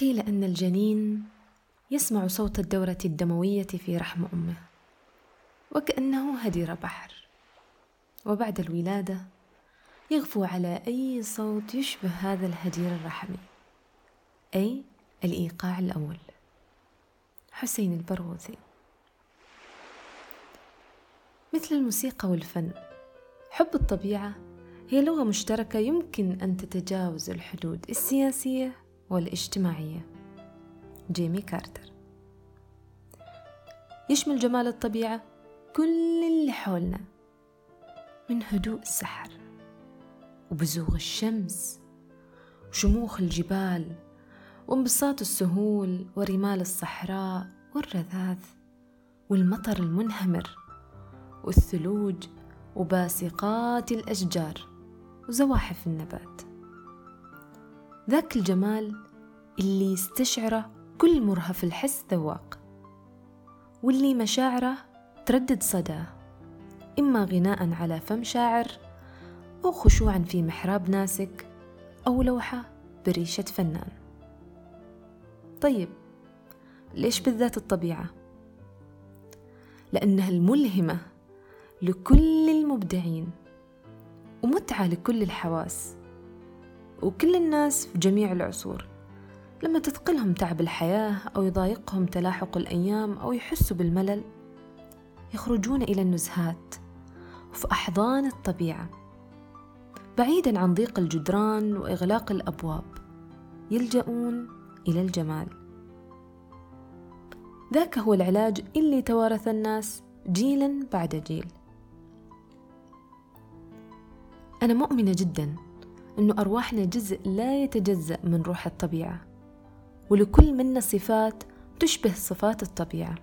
قيل أن الجنين يسمع صوت الدورة الدموية في رحم أمه وكأنه هدير بحر. وبعد الولادة يغفو على أي صوت يشبه هذا الهدير الرحمي أي الإيقاع الأول. حسين البرغوثي. مثل الموسيقى والفن حب الطبيعة هي لغة مشتركة يمكن أن تتجاوز الحدود السياسية والاجتماعية. جيمي كارتر. يشمل جمال الطبيعة كل اللي حولنا من هدوء السحر وبزوغ الشمس وشموخ الجبال وانبساط السهول ورمال الصحراء والرذاذ والمطر المنهمر والثلوج وباسقات الأشجار وزواحف النبات. ذاك الجمال اللي يستشعره كل مرهف الحس ذواق واللي مشاعره تردد صداه إما غناء على فم شاعر أو خشوعا في محراب ناسك أو لوحة بريشة فنان طيب ليش بالذات الطبيعة؟ لأنها الملهمة لكل المبدعين ومتعة لكل الحواس وكل الناس في جميع العصور. لما تثقلهم تعب الحياة أو يضايقهم تلاحق الأيام أو يحسوا بالملل يخرجون إلى النزهات وفي أحضان الطبيعة. بعيدا عن ضيق الجدران وإغلاق الأبواب يلجؤون إلى الجمال. ذاك هو العلاج اللي توارث الناس جيلا بعد جيل. أنا مؤمنة جدا أنه أرواحنا جزء لا يتجزأ من روح الطبيعة ولكل منا صفات تشبه صفات الطبيعة.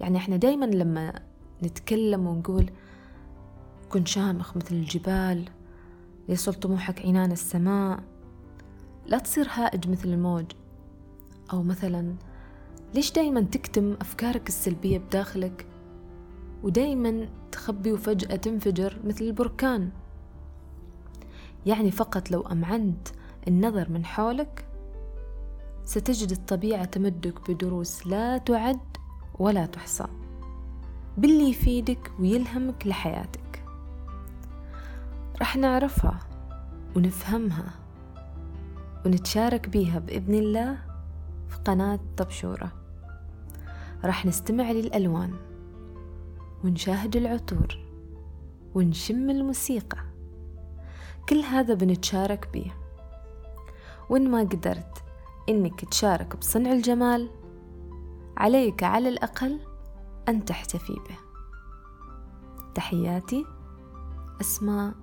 يعني إحنا دايما لما نتكلم ونقول كن شامخ مثل الجبال ليصل طموحك عنان السماء لا تصير هائج مثل الموج. أو مثلا ليش دايما تكتم أفكارك السلبية بداخلك؟ ودايما تخبي وفجأة تنفجر مثل البركان. يعني فقط لو أمعنت النظر من حولك ستجد الطبيعة تمدك بدروس لا تعد ولا تحصى. باللي يفيدك ويلهمك لحياتك. رح نعرفها ونفهمها ونتشارك بيها بإذن الله في قناة طبشورة. رح نستمع للألوان ونشاهد العطور ونشم الموسيقى. كل هذا بنتشارك بيه. وإن ما قدرت إنك تشارك بصنع الجمال عليك على الأقل أن تحتفي به. تحياتي أسماء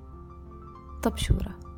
طبشورة.